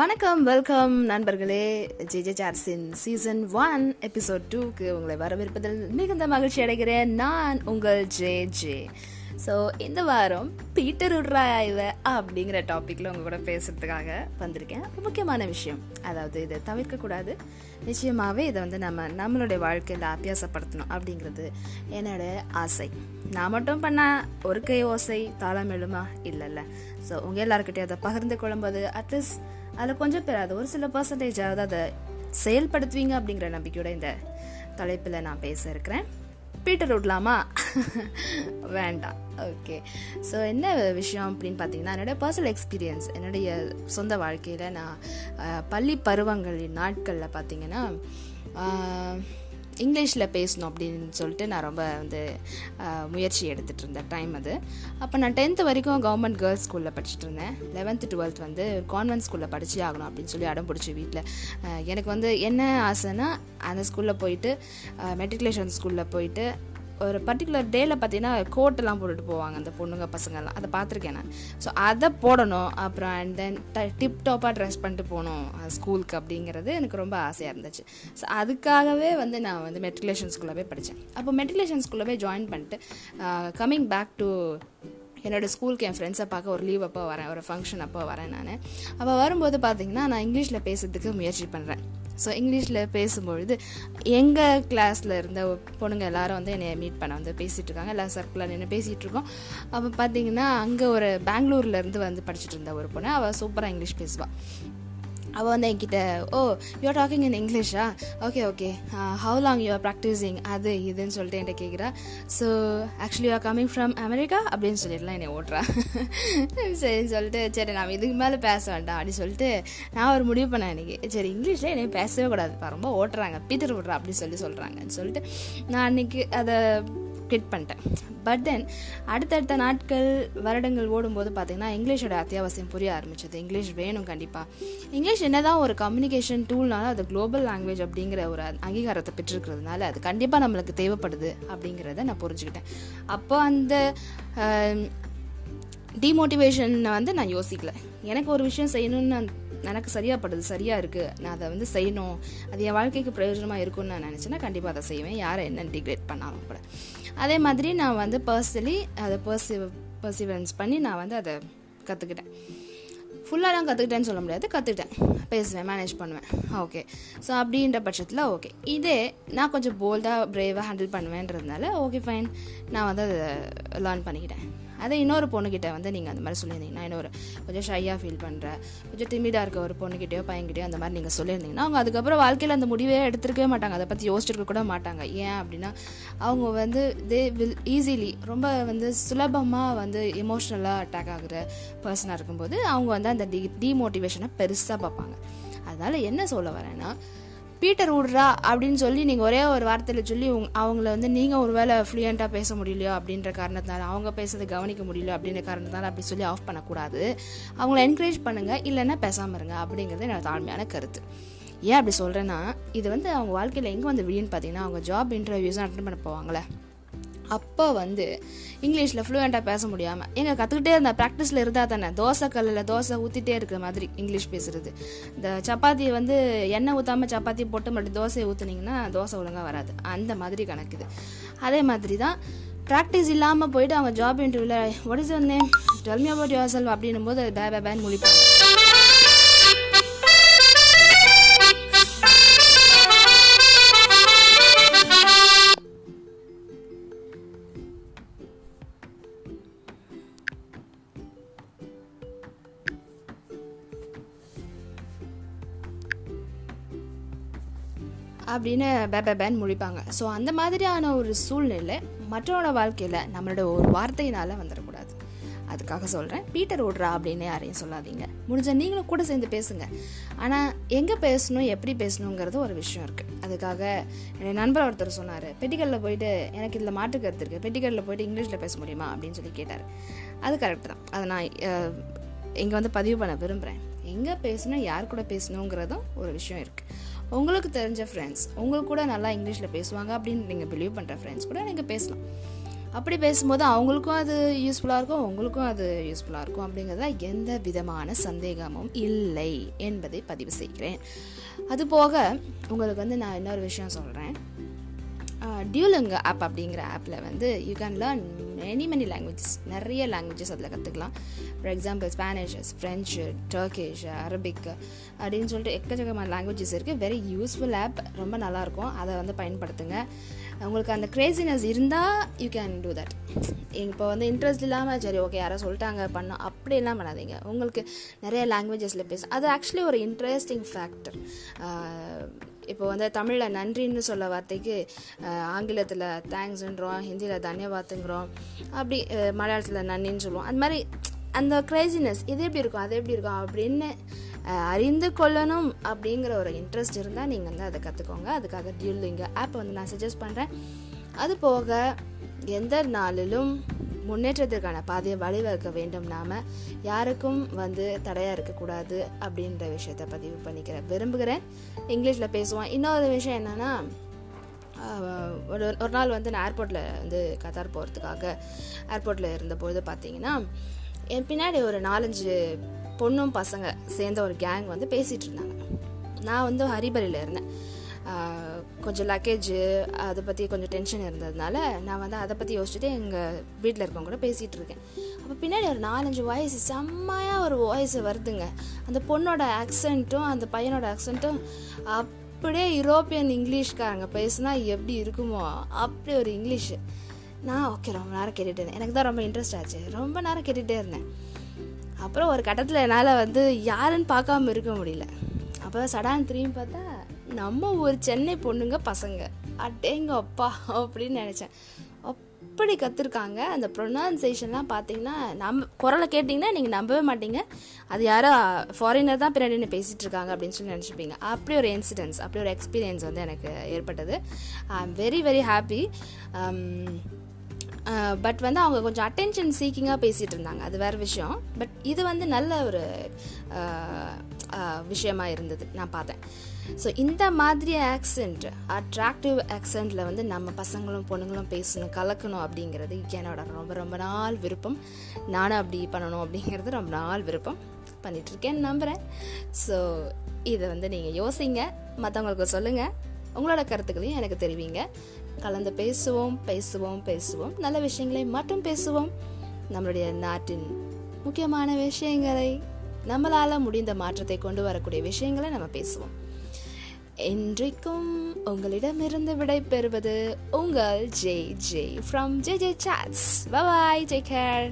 வணக்கம் வெல்கம் நண்பர்களே. ஜேஜே சார்ஸின் சீசன் ஒன் எபிசோட் டூக்கு உங்களை வரவேற்பதில் மிகுந்த மகிழ்ச்சி அடைகிறேன். நான் உங்கள் ஜே ஜே. ஸோ இந்த வாரம் பீட்டர் உட்ரா இவ அப்படிங்கிற டாப்பிக்கில் உங்கள் கூட பேசுகிறதுக்காக வந்திருக்கேன். ஒரு முக்கியமான விஷயம். அதாவது இதை தவிர்க்கக்கூடாது நிச்சயமாகவே இதை வந்து நம்ம நம்மளுடைய வாழ்க்கையில் அபியாசப்படுத்தணும் அப்படிங்கிறது என்னோட ஆசை. நான் மட்டும் பண்ணால் ஒரு கை ஓசை தாளம் எழுமா? இல்லைல்ல. ஸோ உங்கள் எல்லாருக்கிட்டே அதை பகிர்ந்து கொள்ளும்போது அட்லீஸ்ட் அதில் கொஞ்சம் பேர் அது ஒரு சில பர்சன்டேஜாவது அதை செயல்படுத்துவீங்க அப்படிங்கிற நம்பிக்கையோட இந்த தலைப்பில் நான் பேச இருக்கிறேன். பீட்டர் விடலாமா வேண்டாம். ஓகே ஸோ என்ன விஷயம் அப்படின்னு பார்த்தீங்கன்னா என்னுடைய பர்சனல் எக்ஸ்பீரியன்ஸ் என்னுடைய சொந்த வாழ்க்கையில் நான் பள்ளி பருவங்களின் நாட்களில் பார்த்தீங்கன்னா இங்கிலீஷில் பேசணும் அப்படின்னு சொல்லிட்டு நான் ரொம்ப வந்து முயற்சி எடுத்துகிட்டு இருந்தேன். டைம் அது. அப்போ நான் டென்த்து வரைக்கும் கவர்மெண்ட் கேர்ள்ஸ் ஸ்கூலில் படிச்சுட்டு இருந்தேன். லெவன்த்து டுவெல்த் வந்து கான்வென்ட் ஸ்கூலில் படிச்சே ஆகணும் அப்படின்னு சொல்லி அடம் பிடிச்சி வீட்டில் எனக்கு வந்து என்ன ஆசைன்னா அந்த ஸ்கூலில் போயிட்டு மெட்ரிகுலேஷன் ஸ்கூலில் போயிட்டு ஒரு பர்டிகுலர் டேயில் பார்த்தீங்கன்னா கோட்டெல்லாம் போட்டுட்டு போவாங்க அந்த பொண்ணுங்க பசங்கள்லாம். அதை பார்த்துருக்கேன் நான். ஸோ அதை போடணும். அப்புறம் அண்ட் தென் டிப் டாப்பாக ட்ரெஸ் பண்ணிட்டு போகணும் ஸ்கூலுக்கு அப்படிங்கிறது எனக்கு ரொம்ப ஆசையாக இருந்துச்சு. ஸோ அதுக்காகவே வந்து நான் வந்து மெட்ரிகுலேஷன் ஸ்கூலில் போய் படித்தேன் அப்போ மெட்ரிகுலேஷன் ஸ்கூலில் போய் ஜாயின் பண்ணிட்டு கம்மிங் பேக் டு என்னோடய ஸ்கூலுக்கு என் ஃப்ரெண்ட்ஸை பார்க்க ஒரு லீவ் அப்போ வரேன் ஒரு ஃபங்க்ஷன் அப்போ வரேன் நான். அப்போ வரும்போது பார்த்தீங்கன்னா நான் இங்கிலீஷில் பேசுறதுக்கு முயற்சி பண்ணுறேன் ஸோ இங்கிலீஷில் பேசும்பொழுது எங்கள் கிளாஸில் இருந்த பொண்ணுங்க எல்லாரும் வந்து என்னை மீட் பண்ண வந்து பேசிகிட்டு இருக்காங்க எல்லா சர்க்கிளில் நின்று பேசிகிட்டு இருக்கோம் அப்போ பார்த்தீங்கன்னா அங்கே ஒரு பெங்களூர்லேருந்து வந்து படிச்சுட்டு இருந்த ஒரு பொண்ணு. அவள் சூப்பராக இங்கிலீஷ் பேசுவாள் அவள் வந்து என்கிட்ட oh you are talking in இங்கிலீஷா okay okay how long you are practising அது இதுன்னு சொல்லிட்டு என்கிட்ட கேட்குறா so actually you are coming from America அப்படின்னு சொல்லிட்டுலாம் என்னை ஓட்டுறா. சரின்னு சொல்லிட்டு சரி நான் இதுக்கு மேலே பேச வேண்டாம் அப்படின்னு சொல்லிட்டு நான் ஒரு முடிவு பண்ணேன் எனக்கு சரி இங்கிலீஷில் என்னை பேசவே கூடாது ரொம்ப ஓட்டுறாங்க பீத்தர் விட்றா அப்படின்னு சொல்லி சொல்கிறாங்கன்னு சொல்லிட்டு நான் அன்றைக்கி அதை கிளிக் பண்ணிட்டேன். பட் தென் அடுத்தடுத்த நாட்கள் வருடங்கள் ஓடும்போது பார்த்தீங்கன்னா இங்கிலீஷோட அத்தியாவசியம் புரிய ஆரம்பிச்சது. இங்கிலீஷ் வேணும் கண்டிப்பாக இங்கிலீஷ் என்னதான் ஒரு கம்யூனிகேஷன் டூல்னாலும் அது குளோபல் லாங்குவேஜ் அப்படிங்கிற ஒரு அங்கீகாரத்தை பெற்றிருக்கிறதுனால அது கண்டிப்பாக நம்மளுக்கு தேவைப்படுது அப்படிங்கிறத நான் புரிஞ்சுக்கிட்டேன். அப்போ அந்த டிமோட்டிவேஷனை வந்து நான் யோசிக்கல. எனக்கு ஒரு விஷயம் செய்யணும்னு நான் எனக்கு சரியாகப்படுது சரியாக இருக்குது நான் அதை வந்து செய்யணும். அது என் வாழ்க்கைக்கு பிரயோஜனமாக இருக்கும்னு நான் நினச்சேன்னா கண்டிப்பாக அதை செய்வேன். யாரை என்ன டிகிரேட் பண்ணாலும் கூட. அதே மாதிரி நான் வந்து பர்சனலி அதை பர்சி பர்சிவரன்ஸ் பண்ணி நான் வந்து அதை கற்றுக்கிட்டேன் ஃபுல்லாக நான் கற்றுக்கிட்டேன்னு சொல்ல முடியாது கற்றுக்கிட்டேன் பேசுவேன் மேனேஜ் பண்ணுவேன். ஓகே ஸோ அப்படின்ற பட்சத்தில் ஓகே இதே நான் கொஞ்சம் போல்டாக பிரேவாக ஹேண்டில் பண்ணுவேன்றதுனால ஓகே ஃபைன் நான் வந்து அதை லேர்ன் பண்ணிக்கிட்டேன். அதை இன்னொரு பொண்ணுக்கிட்ட வந்து நீங்கள் அந்த மாதிரி சொல்லியிருந்தீங்கன்னா இன்னொரு கொஞ்சம் ஷையாக ஃபீல் பண்ணுற கொஞ்சம் டிமிடாக இருக்க ஒரு பொண்ணுக்கிட்டயோ பையன்கிட்டயோ அந்த மாதிரி நீங்கள் சொல்லியிருந்தீங்கன்னா அவங்க அதுக்கப்புறம் வாழ்க்கையில் அந்த முடிவே எடுத்துருக்கவே மாட்டாங்க. அதை பற்றி யோசிச்சிருக்க கூட மாட்டாங்க. ஏன் அப்படின்னா அவங்க வந்து தே வில் ஈஸிலி ரொம்ப வந்து சுலபமாக வந்து எமோஷ்னலாக அட்டாக் ஆகுற பர்சனாக இருக்கும்போது அவங்க வந்து அந்த டி டிமோட்டிவேஷனை பெருசாக பார்ப்பாங்க. அதனால் என்ன சொல்ல வரேன்னா பீட்டர் விடுறா அப்படின்னு சொல்லி நீங்கள் ஒரே ஒரு வார்த்தையில் சொல்லி உங் அவங்கள வந்து நீங்கள் ஒரு வேளை ஃப்ளூயண்ட்டாக பேச முடியலையோ அப்படின்ற காரணத்தினால அவங்க பேசுறதை கவனிக்க முடியலையோ அப்படின்ற காரணத்தினால அப்படி சொல்லி ஆஃப் பண்ணக்கூடாது. அவங்கள என்கரேஜ் பண்ணுங்கள் இல்லைன்னா பேசாமல் இருங்க அப்படிங்கிறது என்னோட தாழ்மையான கருத்து. ஏன் அப்படி சொல்கிறேன்னா இது வந்து அவங்க வாழ்க்கையில் எங்கே வந்து விடின்னு பார்த்தீங்கன்னா அவங்க ஜாப் இன்டர்வியூஸும் அட்டன் பண்ண போவாங்களே அப்போ வந்து இங்கிலீஷில் ஃப்ளூயண்ட்டாக பேச முடியாமல் எங்கள் கற்றுக்கிட்டே இருந்தால் ப்ராக்டிஸில் இருந்தால் தானே தோசை கல்லில் தோசை ஊற்றிட்டே இருக்கிற மாதிரி இங்கிலீஷ் பேசுகிறது இந்த சப்பாத்தியை வந்து எண்ணெய் ஊற்றாமல் சப்பாத்தி போட்டு மட்டும் தோசையை ஊற்றுனீங்கன்னா தோசை ஒழுங்காக வராது. அந்த மாதிரி கணக்குது அதே மாதிரி தான் ப்ராக்டிஸ் இல்லாமல் போயிட்டு அவங்க ஜாப் இன்டர்வியூவில் what is name tell about your அப்படின்னும் போது பே பே பேன் அப்படின்னு பேபே பேன் முழிப்பாங்க. ஸோ அந்த மாதிரியான ஒரு சூழ்நிலை மற்றவனோட வாழ்க்கையில் நம்மளோட ஒரு வார்த்தையினால் வந்துடக்கூடாது அதுக்காக சொல்கிறேன் பீட்டர் ஓடுறா அப்படின்னு யாரையும் சொல்லாதீங்க. முடிஞ்ச நீங்களும் கூட சேர்ந்து பேசுங்க. ஆனால் எங்கே பேசணும் எப்படி பேசணுங்கிறது ஒரு விஷயம் இருக்குது அதுக்காக என் நண்பர் ஒருத்தர் சொன்னார் பெட்டிக்கல்லில் போயிட்டு எனக்கு இதில் மாற்று கருத்து இருக்குது பெட்டிக்கல்லில் போயிட்டு இங்கிலீஷில் பேச முடியுமா? அப்படின்னு சொல்லி கேட்டார். அது கரெக்ட் தான். அதை நான் இங்கே வந்து பதிவு பண்ண விரும்புகிறேன் எங்கே பேசணும் யார் கூட பேசணுங்கிறதும் ஒரு விஷயம் இருக்குது உங்களுக்கு தெரிஞ்ச ஃப்ரெண்ட்ஸ் உங்களுக்கு கூட நல்லா இங்கிலீஷில் பேசுவாங்க அப்படின்னு நீங்கள் பிலீவ் பண்ணுற ஃப்ரெண்ட்ஸ் கூட நீங்கள் பேசலாம். அப்படி பேசும்போது அவங்களுக்கும் அது யூஸ்ஃபுல்லாக இருக்கும் உங்களுக்கும் அது யூஸ்ஃபுல்லாக இருக்கும் அப்படிங்கிறத எந்த விதமான சந்தேகமும் இல்லை என்பதை பதிவு செய்கிறேன். அதுபோக உங்களுக்கு வந்து நான் இன்னொரு விஷயம் சொல்கிறேன் டியூலங்க ஆப் அப்படிங்கிற ஆப்பில் வந்து you can learn many many languages நிறைய லாங்குவேஜஸ் அதில் கற்றுக்கலாம் for example Spanishes French Turkish Arabic அப்படின்னு சொல்லிட்டு எக்கச்சக்கமான லாங்குவேஜஸ் இருக்குது வெரி யூஸ்ஃபுல் ஆப் ரொம்ப நல்லாயிருக்கும். அதை வந்து பயன்படுத்துங்க. உங்களுக்கு அந்த க்ரேசினஸ் இருந்தால் யூ கேன் டூ தட் இப்போ வந்து இன்ட்ரெஸ்ட் இல்லாமல் சரி ஓகே யாரோ சொல்லிட்டாங்க பண்ணோம் அப்படியெல்லாம் பண்ணாதீங்க. உங்களுக்கு நிறைய லாங்குவேஜஸில் பேச அது ஆக்சுவலி ஒரு இன்ட்ரெஸ்டிங் ஃபேக்டர் இப்போ வந்து தமிழில் நன்றின்னு சொல்ல வார்த்தைக்கு ஆங்கிலத்தில் தேங்க்ஸ்ன்றோம் ஹிந்தியில் தன்யவாத்துங்கிறோம். அப்படி மலையாளத்தில் நன்றின்னு சொல்லுவோம். அந்த மாதிரி அந்த க்ரேசினஸ் இது எப்படி இருக்கும் அது எப்படி இருக்கும் அப்படின்னு அறிந்து கொள்ளணும் அப்படிங்கிற ஒரு இன்ட்ரெஸ்ட் இருந்தால் நீங்கள் வந்து அதை கற்றுக்கோங்க அதுக்காக டியூலிங்க ஆப் வந்து நான் சஜஸ்ட் பண்ணுறேன் அது போக எந்த நாளிலும் முன்னேற்றத்திற்கான பாதையை வழிவகுக்க வேண்டும். நாம் யாருக்கும் வந்து தடையாக இருக்கக்கூடாது அப்படின்ற விஷயத்த பதிவு பண்ணிக்கிறேன் விரும்புகிறேன். இங்கிலீஷில் பேசுவோம். இன்னொரு விஷயம் என்னென்னா ஒரு ஒரு நாள் வந்து நான் ஏர்போர்ட்டில் வந்து கத்தார் போகிறதுக்காக ஏர்போர்ட்டில் இருந்தபொழுது பார்த்தீங்கன்னா என் பின்னாடி ஒரு நாலஞ்சு பொண்ணும் பசங்க சேர்ந்த ஒரு கேங் வந்து பேசிகிட்டு இருந்தாங்க. நான் வந்து ஹரிபரியில் இருந்தேன். கொஞ்சம் லக்கேஜு அதை பற்றி கொஞ்சம் டென்ஷன் இருந்ததுனால நான் வந்து அதை பற்றி யோசிச்சுட்டு எங்கள் வீட்டில் இருக்கவங்க கூட பேசிகிட்டு இருக்கேன். அப்போ பின்னாடி ஒரு நாலஞ்சு வாய்ஸ் செம்மையாக ஒரு வாய்ஸ் வருதுங்க. அந்த பொண்ணோட ஆக்சண்ட்டும் அந்த பையனோட ஆக்சண்ட்டும் அப்படியே யூரோப்பியன் இங்கிலீஷ்காரங்க பேசுனா எப்படி இருக்குமோ அப்படி ஒரு இங்கிலீஷு நான் ஓகே ரொம்ப நேரம் கேட்டுகிட்டே இருந்தேன். எனக்கு தான் ரொம்ப இன்ட்ரெஸ்ட் ஆச்சு. ரொம்ப நேரம் கேட்டுகிட்டே இருந்தேன். அப்புறம் ஒரு கட்டத்தில் என்னால் வந்து யாருன்னு பார்க்காம இருக்க முடியல. அப்போ சடான் திரும்பி பார்த்தா நம்ம ஒரு சென்னை பொண்ணுங்க பசங்க. அட்டேங்க அப்பா அப்படின்னு நினச்சேன். அப்படி கற்றுருக்காங்க அந்த ப்ரொனன்சேஷன்லாம் பார்த்தீங்கன்னா நம்ம குரலை கேட்டிங்கன்னா நீங்கள் நம்பவே மாட்டீங்க. அது யாரோ ஃபாரினர் தான் பின்னாடி பேசிகிட்டு இருக்காங்க அப்படின்னு சொல்லி நினச்சிப்பீங்க அப்படி ஒரு இன்சிடென்ட்ஸ் அப்படி ஒரு எக்ஸ்பீரியன்ஸ் வந்து எனக்கு ஏற்பட்டது. I am very very happy but வந்து அவங்க கொஞ்சம் அட்டென்ஷன் சீக்கிங்காக பேசிகிட்டு இருந்தாங்க. அது வேறு விஷயம். பட் இது வந்து நல்ல ஒரு விஷயமா இருந்தது. நான் பார்த்தேன். ஸோ இந்த மாதிரி ஆக்சென்ட் அட்ராக்டிவ் ஆக்சென்ட்டில் வந்து நம்ம பசங்களும் பொண்ணுங்களும் பேசணும் கலக்கணும் அப்படிங்கிறது என்னோட ரொம்ப ரொம்ப நாள் விருப்பம். நானும் அப்படி பண்ணணும் அப்படிங்கிறது ரொம்ப நாள் விருப்பம். பண்ணிகிட்ருக்கேன்னு நம்புகிறேன் ஸோ இதை வந்து நீங்கள் யோசிங்க. மற்றவங்களுக்கு சொல்லுங்கள் உங்களோட கருத்துக்களையும் எனக்கு தெரிவிங்க. கலந்து பேசுவோம் பேசுவோம் பேசுவோம். நல்ல விஷயங்களை மட்டும் பேசுவோம். நம்மளுடைய நாட்டின் முக்கியமான விஷயங்களை நம்மளால் முடிந்த மாற்றத்தை கொண்டு வரக்கூடிய விஷயங்களை நம்ம பேசுவோம். இன்றைக்கும் உங்களிடமிருந்து விடை பெறுவது உங்கள் J J from J J chats bye take care